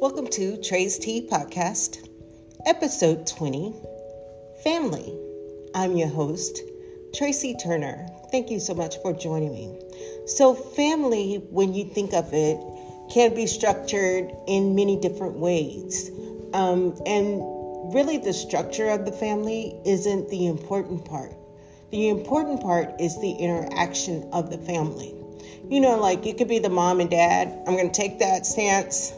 Welcome to Tray's Tea Podcast, episode 20 Family. I'm your host, Tracy Turner. Thank you so much for joining me. So, family, when you think of it, can be structured in many different ways. Um, and really, the structure of the family isn't the important part. The important part is the interaction of the family. You know, like it could be the mom and dad. I'm going to take that stance,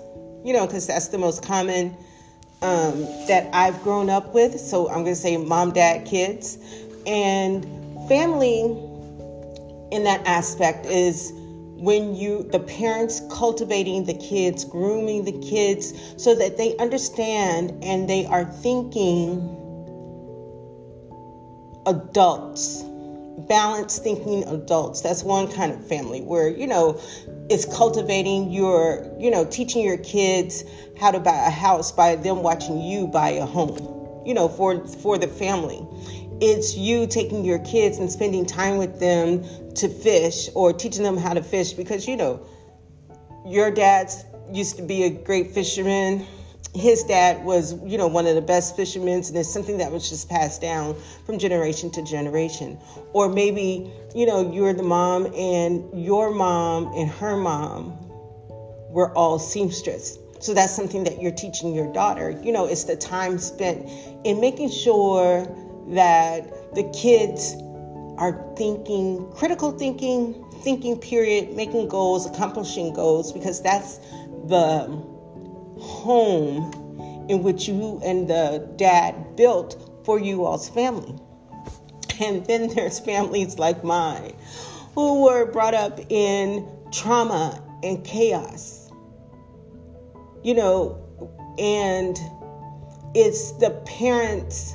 you know, because that's the most common um, that I've grown up with. So I'm going to say mom, dad, kids. And family in that aspect is when you the parents cultivating the kids grooming the kids so that they understand and they are thinking adults balanced thinking adults. That's one kind of family where you know it's cultivating your you know teaching your kids how to buy a house by them watching you buy a home you know for for the family. It's you taking your kids and spending time with them to fish or teaching them how to fish because you know your dad's used to be a great fisherman his dad was you know one of the best fishermen and it's something that was just passed down from generation to generation. Or maybe you know you're the mom and your mom and her mom were all seamstress. So that's something that you're teaching your daughter. You know it's the time spent in making sure that the kids are thinking, critical thinking, thinking period, making goals, accomplishing goals, because that's the home in which you and the dad built for you all's family. And then there's families like mine who were brought up in trauma and chaos. You know, and it's the parents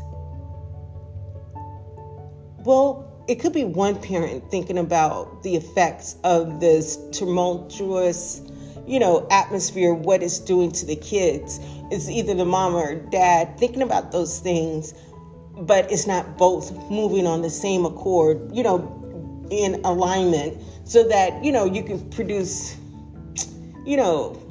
well, it could be one parent thinking about the effects of this tumultuous, you know, atmosphere, what it's doing to the kids. It's either the mom or dad thinking about those things, but it's not both moving on the same accord, you know, in alignment so that, you know, you can produce, you know,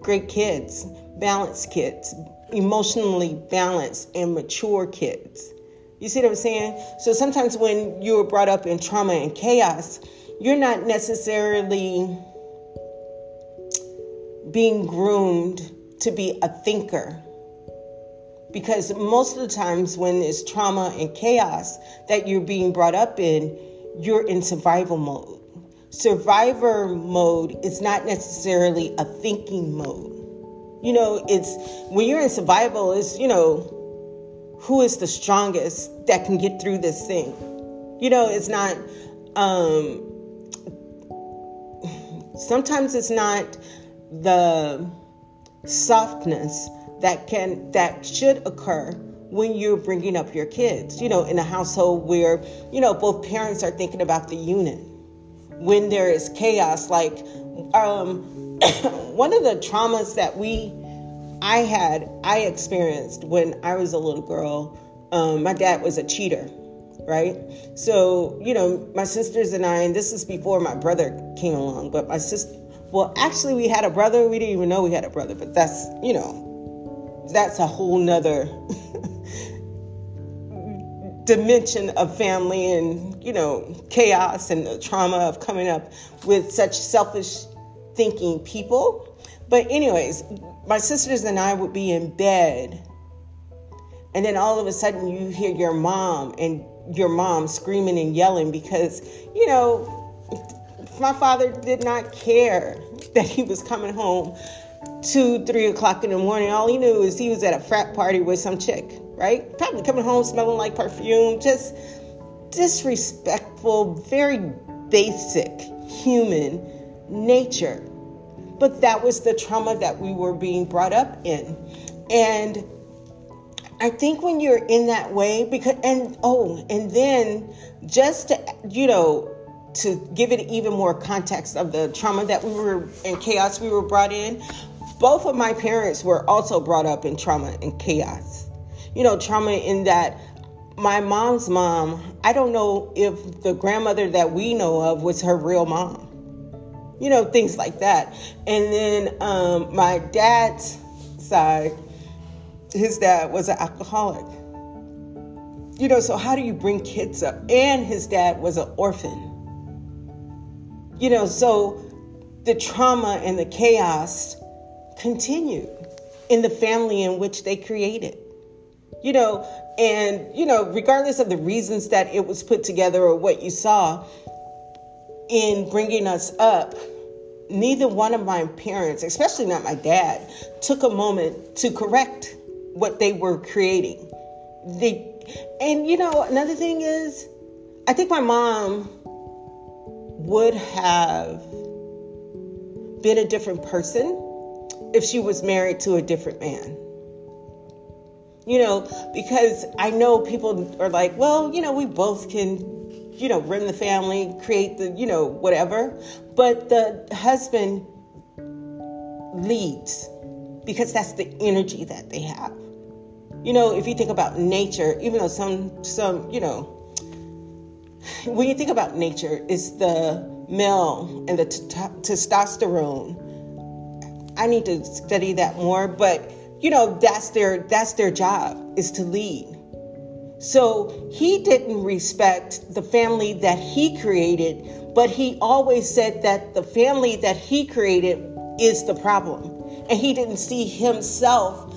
great kids, balanced kids, emotionally balanced and mature kids. You see what I'm saying? So sometimes when you're brought up in trauma and chaos, you're not necessarily being groomed to be a thinker. Because most of the times when it's trauma and chaos that you're being brought up in, you're in survival mode. Survivor mode is not necessarily a thinking mode. You know, it's when you're in survival, it's, you know, who is the strongest that can get through this thing. You know, it's not um sometimes it's not the softness that can that should occur when you're bringing up your kids you know in a household where you know both parents are thinking about the unit when there is chaos like um one of the traumas that we I had, I experienced when I was a little girl. Um, my dad was a cheater, right? So, you know, my sisters and I, and this is before my brother came along, but my sister, well, actually, we had a brother. We didn't even know we had a brother, but that's, you know, that's a whole nother dimension of family and, you know, chaos and the trauma of coming up with such selfish thinking people. But, anyways, my sisters and I would be in bed, and then all of a sudden you hear your mom and your mom screaming and yelling because, you know, my father did not care that he was coming home two, three o'clock in the morning. All he knew is he was at a frat party with some chick, right? Probably coming home smelling like perfume, just disrespectful, very basic human nature. But that was the trauma that we were being brought up in. And I think when you're in that way, because, and oh, and then just to, you know, to give it even more context of the trauma that we were in chaos we were brought in, both of my parents were also brought up in trauma and chaos. You know, trauma in that my mom's mom, I don't know if the grandmother that we know of was her real mom you know, things like that. And then um, my dad's side, his dad was an alcoholic. You know, so how do you bring kids up? And his dad was an orphan. You know, so the trauma and the chaos continued in the family in which they created. You know, and, you know, regardless of the reasons that it was put together or what you saw in bringing us up, neither one of my parents, especially not my dad, took a moment to correct what they were creating. They, and, you know, another thing is, I think my mom would have been a different person if she was married to a different man. You know, because I know people are like, well, you know, we both can, you know, run the family, create the, you know, whatever. But the husband leads because that's the energy that they have. You know, if you think about nature, even though some, some, you know, when you think about nature, it's the male and the t- testosterone. I need to study that more, but you know that's their that's their job is to lead. So he didn't respect the family that he created but he always said that the family that he created is the problem. And he didn't see himself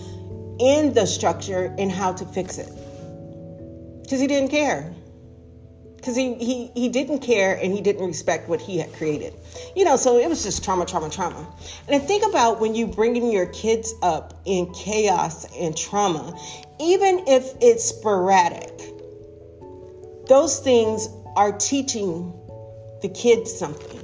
in the structure and how to fix it. Because he didn't care because he, he he didn't care and he didn't respect what he had created. You know so it was just trauma trauma trauma. And I think about when you bringing your kids up in chaos and trauma even if it's sporadic those things are teaching the kids something.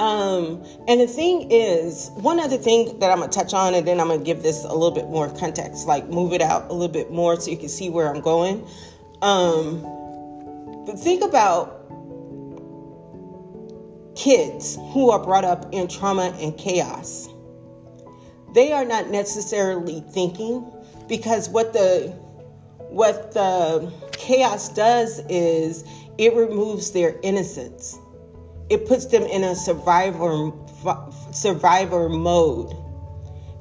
Um, and the thing is, one other thing that I'm gonna touch on, and then I'm gonna give this a little bit more context, like move it out a little bit more so you can see where I'm going. Um, but think about kids who are brought up in trauma and chaos. They are not necessarily thinking because what the what the chaos does is it removes their innocence. It puts them in a survivor survivor mode.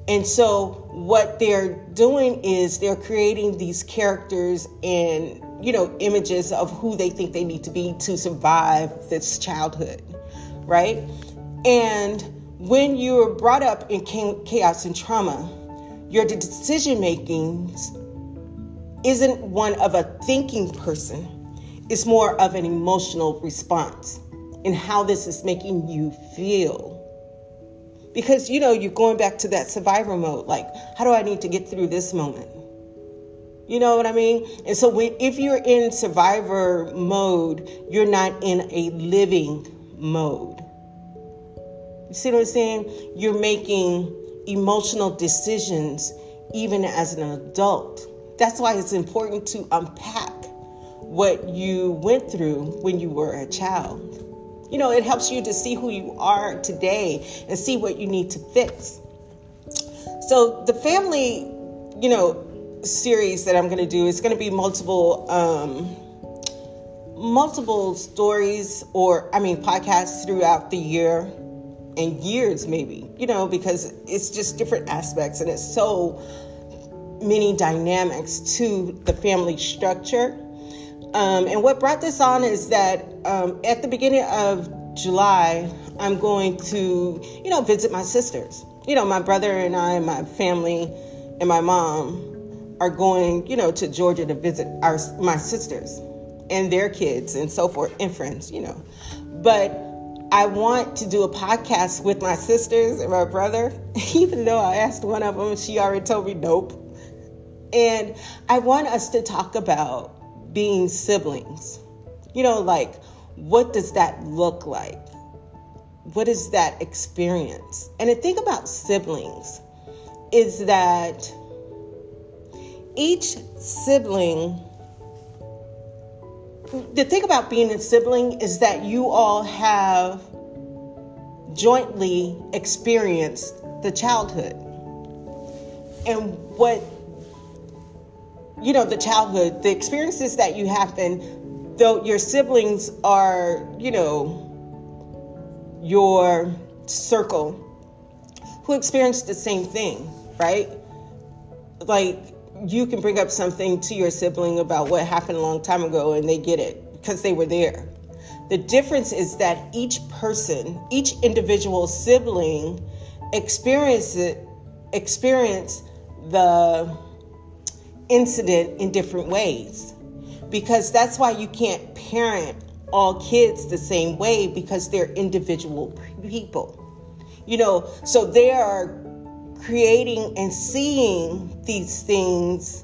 And so what they're doing is they're creating these characters and you know, images of who they think they need to be to survive this childhood, right? And when you're brought up in chaos and trauma, your decision making isn't one of a thinking person, it's more of an emotional response in how this is making you feel. Because you know, you're going back to that survivor mode like, how do I need to get through this moment? You know what I mean? And so when, if you're in survivor mode, you're not in a living mode. You see what I'm saying? You're making emotional decisions even as an adult. That's why it's important to unpack what you went through when you were a child. You know, it helps you to see who you are today and see what you need to fix. So the family, you know, series that I'm going to do is going to be multiple um, multiple stories or I mean podcasts throughout the year and years maybe you know because it's just different aspects and it's so many dynamics to the family structure. Um, and what brought this on is that um, at the beginning of July I'm going to you know visit my sisters. You know my brother and I and my family and my mom are going, you know, to Georgia to visit our my sisters and their kids and so forth and friends, you know. But I want to do a podcast with my sisters and my brother, even though I asked one of them, she already told me nope. And I want us to talk about being siblings. You know, like what does that look like? What is that experience? And the thing about siblings is that each sibling the thing about being a sibling is that you all have jointly experienced the childhood and what you know the childhood the experiences that you have and though your siblings are you know your circle who experienced the same thing, right? Like you can bring up something to your sibling about what happened a long time ago and they get it because they were there. The difference is that each person, each individual sibling experience it, experience the incident in different ways. Because that's why you can't parent all kids the same way because they're individual people. You know, so they are creating and seeing these things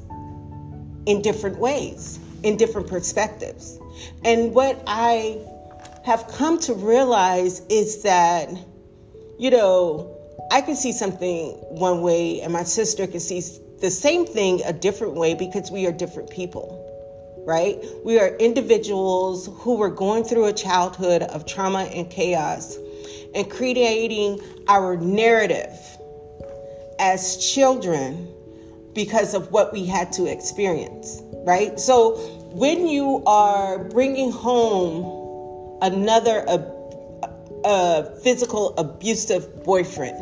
in different ways, in different perspectives. And what I have come to realize is that, you know, I can see something one way and my sister can see the same thing a different way because we are different people, right? We are individuals who were going through a childhood of trauma and chaos and creating our narrative as children because of what we had to experience, right? So when you are bringing home another uh, physical abusive boyfriend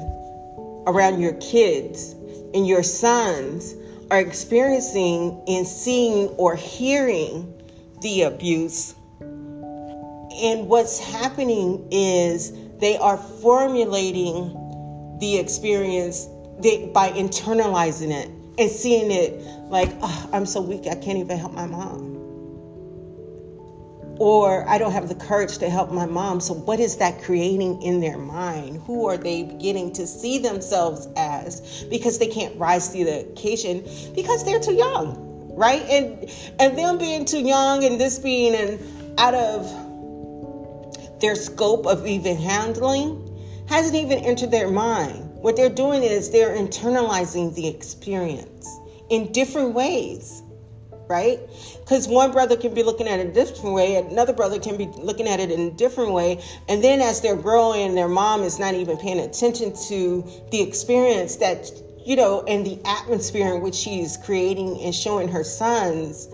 around your kids and your sons are experiencing and seeing or hearing the abuse, and what's happening is they are formulating the experience they, by internalizing it and seeing it like, I'm so weak, I can't even help my mom. Or I don't have the courage to help my mom. So, what is that creating in their mind? Who are they beginning to see themselves as because they can't rise to the occasion because they're too young, right? And and them being too young and this being an out of their scope of even handling hasn't even entered their mind. What they're doing is they're internalizing the experience in different ways, right? Because one brother can be looking at it a different way, another brother can be looking at it in a different way. And then as they're growing, their mom is not even paying attention to the experience that, you know, and the atmosphere in which she's creating and showing her sons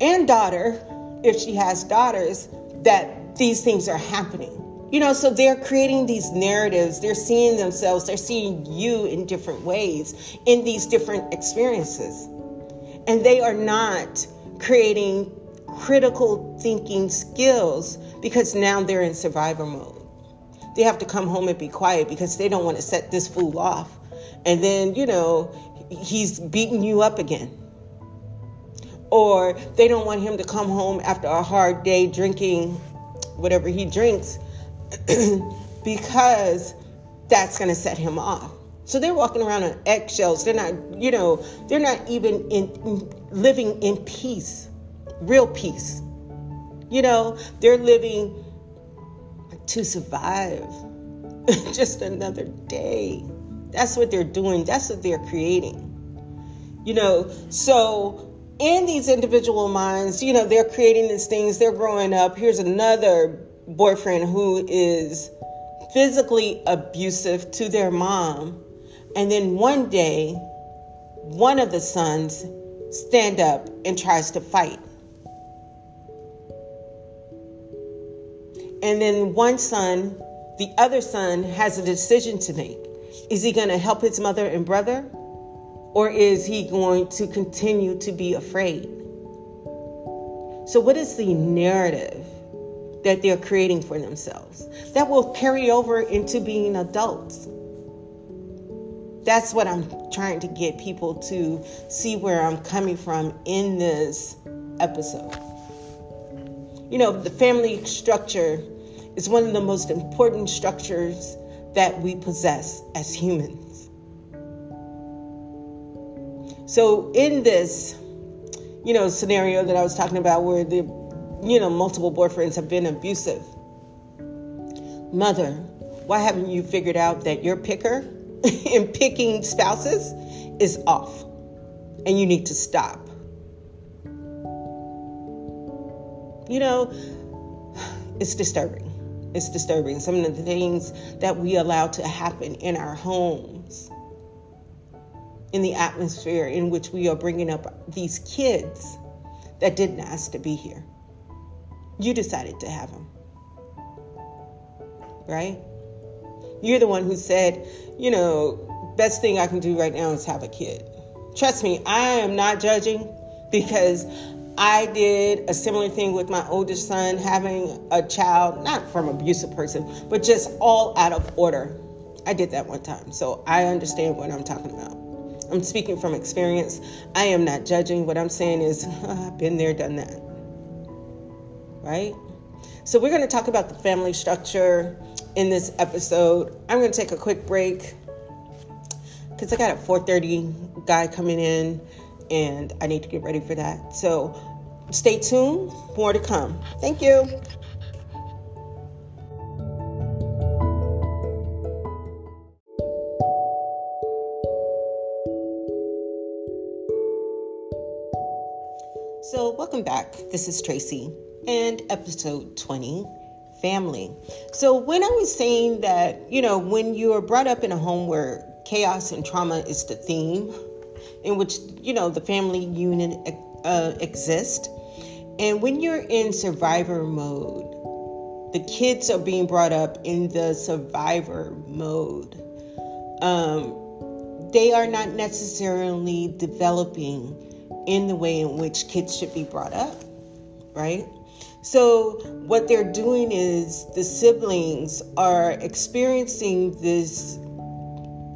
and daughter, if she has daughters, that these things are happening. You know, so they're creating these narratives, they're seeing themselves, they're seeing you in different ways in these different experiences. And they are not creating critical thinking skills because now they're in survivor mode. They have to come home and be quiet because they don't want to set this fool off. And then, you know, he's beating you up again. Or they don't want him to come home after a hard day drinking whatever he drinks because that's going to set him off. So they're walking around on eggshells. They're not, you know, they're not even in, living in peace, real peace. You know, they're living to survive just another day. That's what they're doing. That's what they're creating. You know, so in these individual minds, you know, they're creating these things, they're growing up. Here's another boyfriend who is physically abusive to their mom and then one day one of the sons stand up and tries to fight. And then one son the other son has a decision to make. Is he going to help his mother and brother or is he going to continue to be afraid? So what is the narrative that they're creating for themselves. That will carry over into being adults. That's what I'm trying to get people to see where I'm coming from in this episode. You know, the family structure is one of the most important structures that we possess as humans. So, in this, you know, scenario that I was talking about where the you know, multiple boyfriends have been abusive. Mother, why haven't you figured out that your picker in picking spouses is off and you need to stop? You know, it's disturbing. It's disturbing. Some of the things that we allow to happen in our homes, in the atmosphere in which we are bringing up these kids that didn't ask to be here. You decided to have him. Right? You're the one who said, you know, best thing I can do right now is have a kid. Trust me, I am not judging because I did a similar thing with my oldest son having a child, not from abusive person, but just all out of order. I did that one time. So I understand what I'm talking about. I'm speaking from experience. I am not judging. What I'm saying is, I've been there, done that. Right? So we're going to talk about the family structure in this episode. I'm going to take a quick break because I got a 4:30 guy coming in and I need to get ready for that. So stay tuned, more to come. Thank you. So, welcome back. This is Tracy and episode 20 family. So, when I was saying that, you know, when you're brought up in a home where chaos and trauma is the theme, in which you know the family unit uh, exists and when you're in survivor mode the kids are being brought up in the survivor mode um, they are not necessarily developing in the way in which kids should be brought up right so what they're doing is the siblings are experiencing this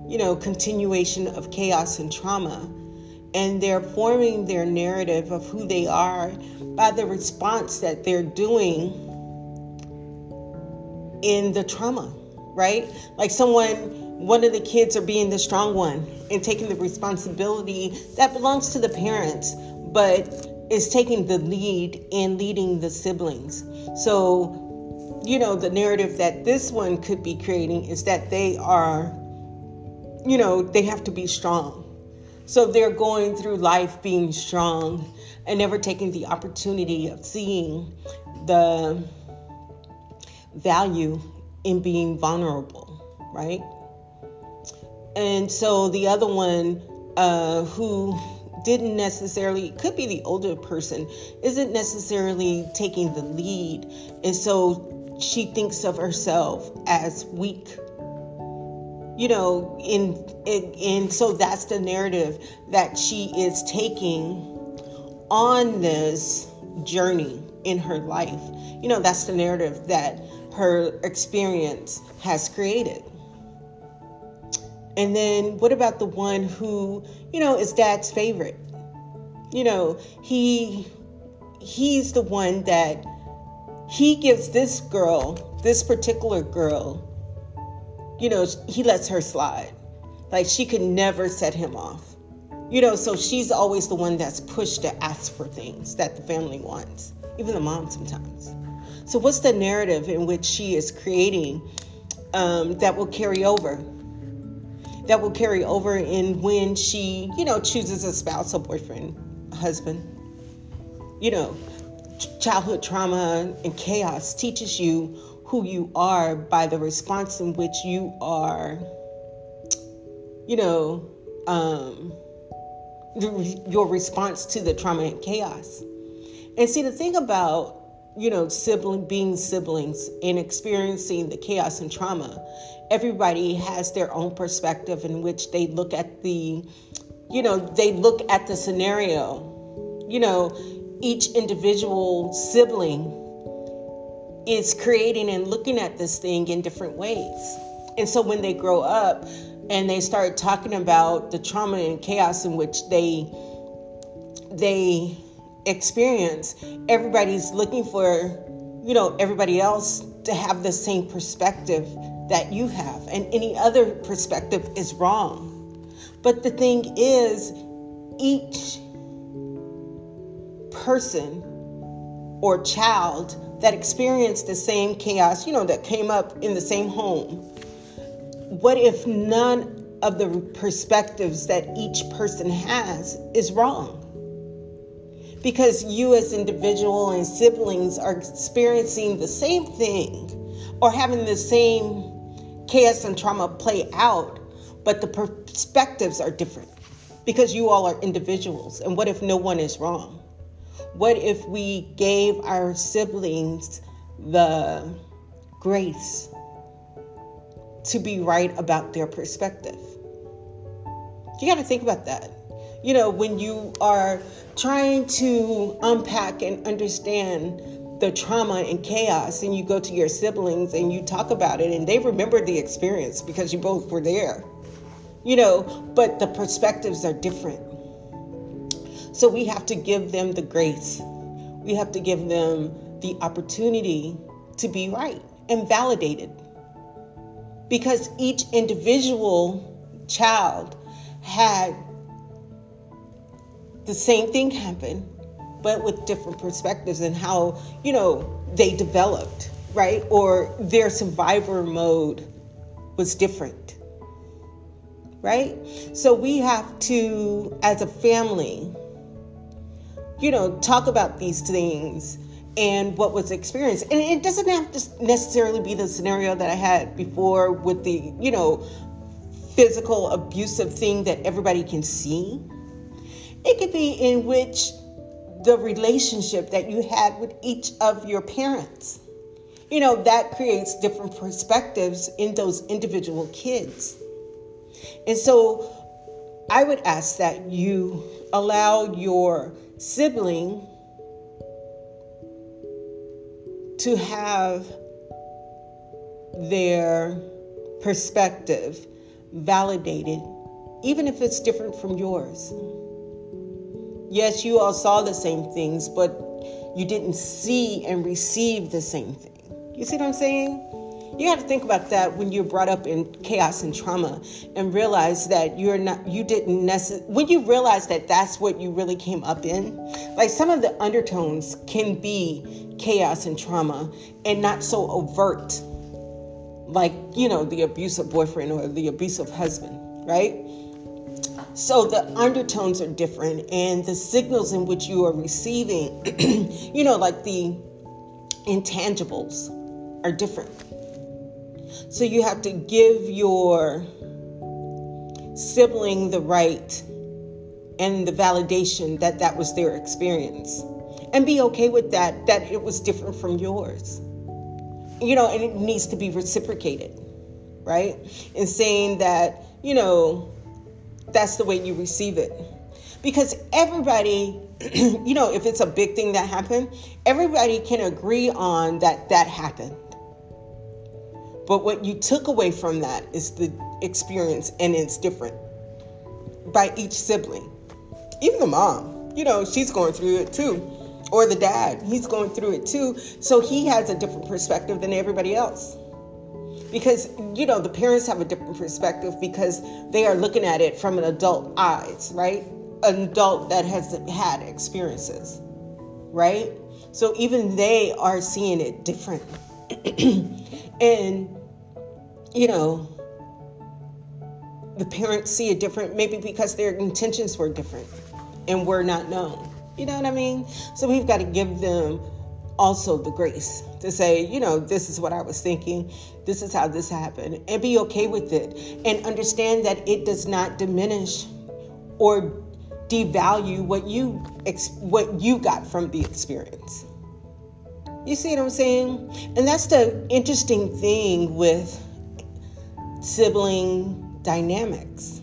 you know, continuation of chaos and trauma. And they're forming their narrative of who they are by the response that they're doing in the trauma, right? Like someone, one of the kids are being the strong one and taking the responsibility that belongs to the parents, but is taking the lead and leading the siblings. So, you know, the narrative that this one could be creating is that they are you know, they have to be strong. So they're going through life being strong and never taking the opportunity of seeing the value in being vulnerable, right? And so the other one uh, who didn't necessarily, could be the older person, isn't necessarily taking the lead. And so she thinks of herself as weak you know in, and so that's the narrative that she is taking on this journey in her life you know that's the narrative that her experience has created and then what about the one who you know is dad's favorite you know he he's the one that he gives this girl this particular girl you know, he lets her slide. Like she could never set him off. You know, so she's always the one that's pushed to ask for things that the family wants, even the mom sometimes. So, what's the narrative in which she is creating um, that will carry over? That will carry over in when she, you know, chooses a spouse, a boyfriend, a husband. You know, childhood trauma and chaos teaches you who you are by the response in which you are, you know, um, your response to the trauma and chaos. And see, the thing about you know, sibling being siblings and experiencing the chaos and trauma, everybody has their own perspective in which they look at the, you know, they look at the scenario. You know, each individual sibling is creating and looking at this thing in different ways. And so when they grow up and they start talking about the trauma and chaos in which they they experience, everybody's looking for, you know, everybody else to have the same perspective that you have. And any other perspective is wrong. But the thing is, each person or child that experienced the same chaos, you know, that came up in the same home, what if none of the perspectives that each person has is wrong? Because you, as individual and siblings, are experiencing the same thing or having the same chaos and trauma play out, but the perspectives are different because you all are individuals. And what if no one is wrong? What if we gave our siblings the grace to be right about their perspective. You got to think about that. You know, when you are trying to unpack and understand the trauma and chaos, and you go to your siblings and you talk about it, and they remember the experience because you both were there. You know, but the perspectives are different. So we have to give them the grace. We have to give them the opportunity to be right and validated. Because each individual child had the same thing happened, but with different perspectives and how, you know, they developed, right? Or their survivor mode was different, right? So we have to, as a family, you know, talk about these things and what was experienced. And it doesn't have to necessarily be the scenario that I had before with the, you know, physical abusive thing that everybody can see. It could be in which the relationship that you had with each of your parents. You know, that creates different perspectives in those individual kids. And so I would ask that you allow your sibling to have their perspective validated, even if it's different from yours. Yes, you all saw the same things, but you didn't see and receive the same thing. You see what I'm saying? You have to think about that when you're brought up in chaos and trauma and realize that you're not, you didn't necessarily, when you realize that that's what you really came up in, like some of the undertones can be chaos and trauma and not so overt, like, you know, the abusive boyfriend or the abusive husband, right? So the undertones are different and the signals in which you are receiving, you know, like the intangibles are different. So you have to give your sibling the right and the validation that that was their experience and be okay with that that it was different from yours you know and it needs to be reciprocated right and saying that you know that's the way you receive it because everybody you know if it's a big thing that happened everybody can agree on that that happened but what you took away from that is the experience, and it's different by each sibling. Even the mom, you know, she's going through it too. Or the dad, he's going through it too. So he has a different perspective than everybody else. Because, you know, the parents have a different perspective because they are looking at it from an adult eyes, right? An adult that has had experiences, right? So even they are seeing it different. and you know, the parents see it different, maybe because their intentions were different and were not known. You know what I mean? So we've got to give them also the grace to say, you know, this is what I was thinking, this is how this happened, and be okay with it and understand that it does not diminish or devalue what you what you got from the experience. You see what I'm saying? And that's the interesting thing with sibling dynamics,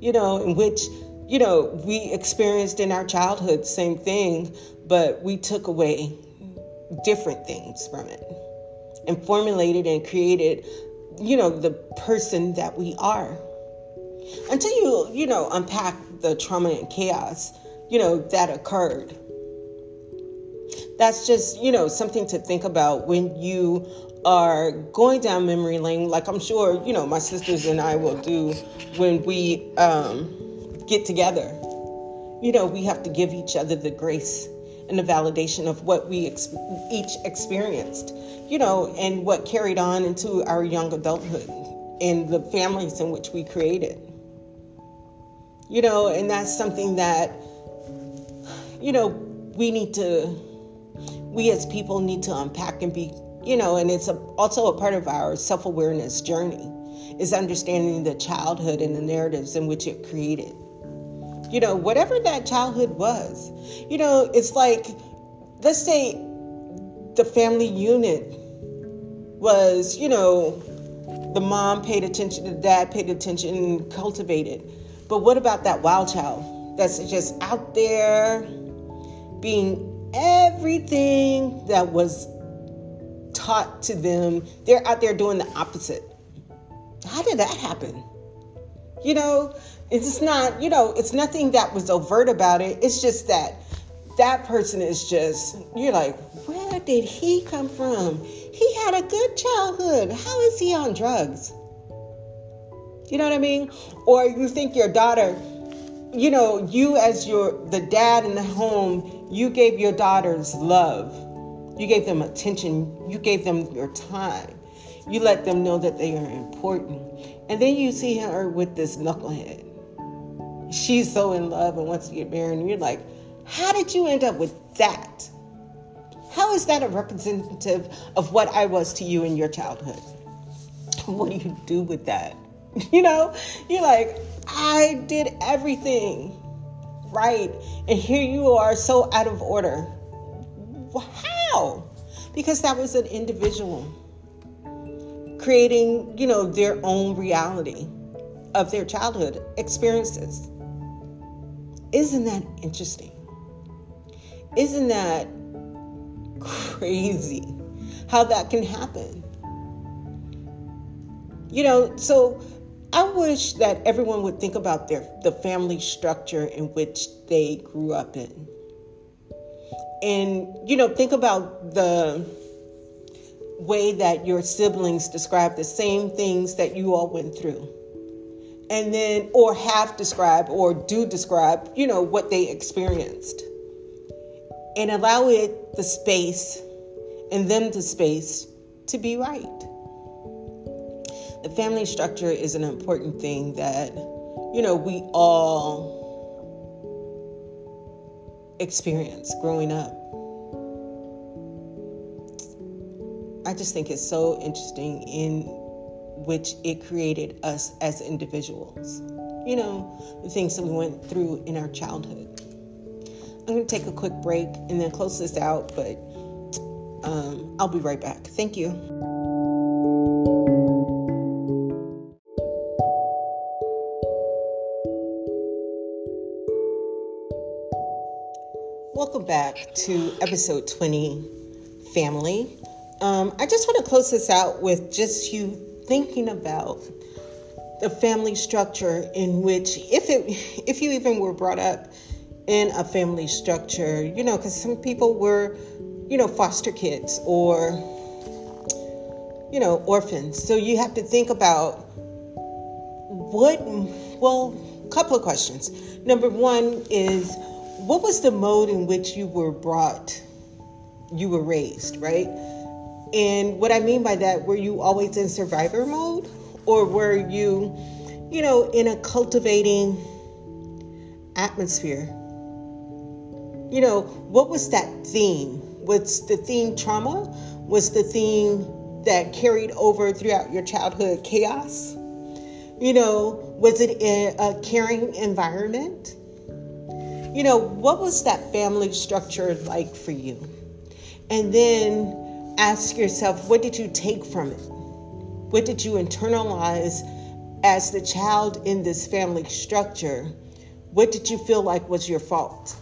you know, in which, you know, we experienced in our childhood, same thing, but we took away different things from it and formulated and created, you know, the person that we are. Until you, you know, unpack the trauma and chaos, you know, that occurred. That's just, you know, something to think about when you are going down memory lane, like I'm sure, you know, my sisters and I will do when we um, get together. You know, we have to give each other the grace and the validation of what we ex- each experienced, you know, and what carried on into our young adulthood and the families in which we created. You know, and that's something that, you know, we need to, we as people need to unpack and be you know, and it's a, also a part of our self awareness journey is understanding the childhood and the narratives in which it created. You know, whatever that childhood was, you know, it's like, let's say the family unit was, you know, the mom paid attention, the dad paid attention, and cultivated. But what about that wild child that's just out there being everything that was taught to them? They're out there doing the opposite. How did that happen? You know, it's not, you know, it's nothing that was overt about it. It's just that that person is just, you're like, where did he come from? He had a good childhood. How is he on drugs? You know what I mean? Or you think your daughter, you know, you as your the dad in the home, you gave your daughters love. You gave them attention. You gave them your time. You let them know that they are important. And then you see her with this knucklehead. She's so in love and wants to get married, and you're like, how did you end up with that? How is that a representative of what I was to you in your childhood? What do you do with that? You know, you're like, I did everything right, and here you are so out of order. How? Because that was an individual creating, you know, their own reality of their childhood experiences. Isn't that interesting? Isn't that crazy how that can happen? You know, so I wish that everyone would think about their the family structure in which they grew up in. And you know, think about the way that your siblings describe the same things that you all went through. And then or have described or do describe, you know, what they experienced. And allow it the space and them the space to be right the family structure is an important thing that, you know, we all experience growing up. I just think it's so interesting in which it created us as individuals. You know, the things that we went through in our childhood. I'm going to take a quick break and then close this out, but um, I'll be right back. Thank you. Welcome back to episode 20 Family. Um, I just want to close this out with just you thinking about the family structure in which, if it, if you even were brought up in a family structure, you know, because some people were, you know, foster kids or, you know, orphans. So you have to think about what, well, a couple of questions. Number one is, what was the mode in which you were brought, you were raised, right? And what I mean by that, were you always in survivor mode? Or were you, you know, in a cultivating atmosphere? You know, what was that theme? Was the theme trauma? Was the theme that carried over throughout your childhood chaos? You know, was it a, caring environment? you know, what was that family structure like for you? And then ask yourself, what did you take from it? What did you internalize as the child in this family structure? What did you feel like was your fault?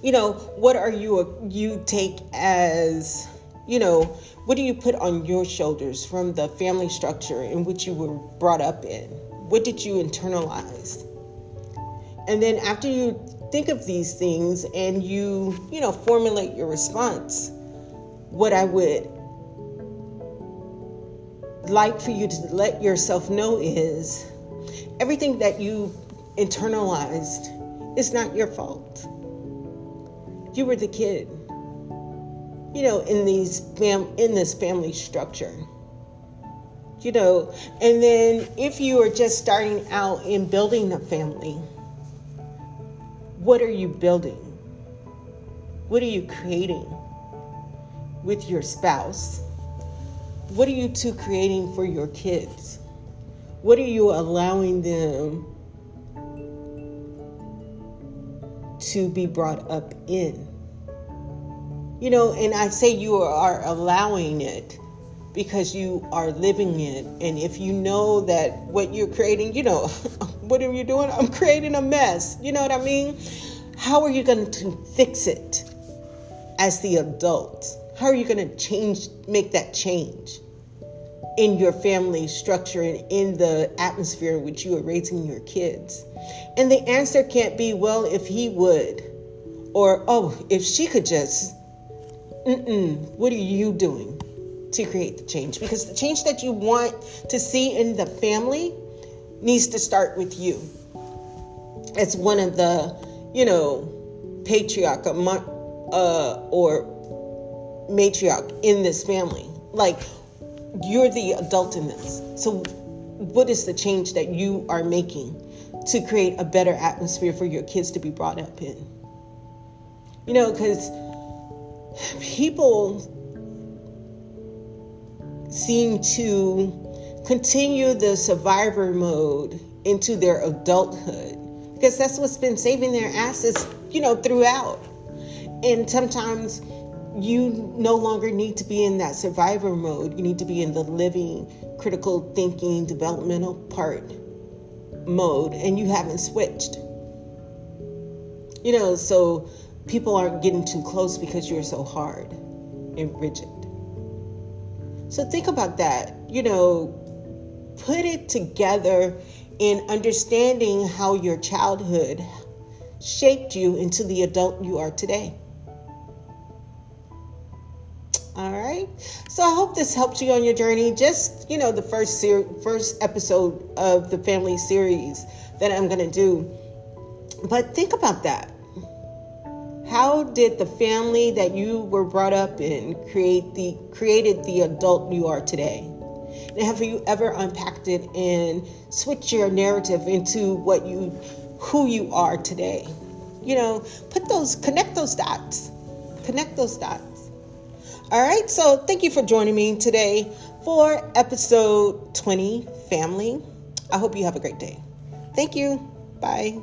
You know, what are you you take as, you know, what do you put on your shoulders from the family structure in which you were brought up in? What did you internalize? And then after you think of these things and you, you know, formulate your response, what I would like for you to let yourself know is everything that you internalized is not your fault. You were the kid. You know, in these fam- in this family structure. You know, and then if you are just starting out in building a family, what are you building? What are you creating with your spouse? What are you two creating for your kids? What are you allowing them to be brought up in? You know, and I say you are allowing it because you are living it. And if you know that what you're creating, you know, what are you doing? I'm creating a mess. You know what I mean? How are you going to fix it as the adult? How are you going to change, make that change in your family structure and in the atmosphere in which you are raising your kids? And the answer can't be, well, if he would, or oh, if she could just, mm-mm, what are you doing? to create the change because the change that you want to see in the family needs to start with you. As one of the, you know, patriarch uh, or matriarch in this family. Like, you're the adult in this. So, what is the change that you are making to create a better atmosphere for your kids to be brought up in? You know, because people seem to continue the survivor mode into their adulthood because that's what's been saving their asses, you know, throughout. And sometimes you no longer need to be in that survivor mode. You need to be in the living, critical thinking, developmental part mode, and you haven't switched. You know, so people aren't getting too close because you're so hard and rigid. So think about that. You know, put it together in understanding how your childhood shaped you into the adult you are today. All right. So I hope this helps you on your journey. Just, you know, the first ser- first episode of the family series that I'm going to do. But think about that. How did the family that you were brought up in create the created the adult you are today? And have you ever unpacked it and switched your narrative into what you who you are today? You know, put those connect those dots. Connect those dots. All right, so thank you for joining me today for episode 20 Family. I hope you have a great day. Thank you. Bye.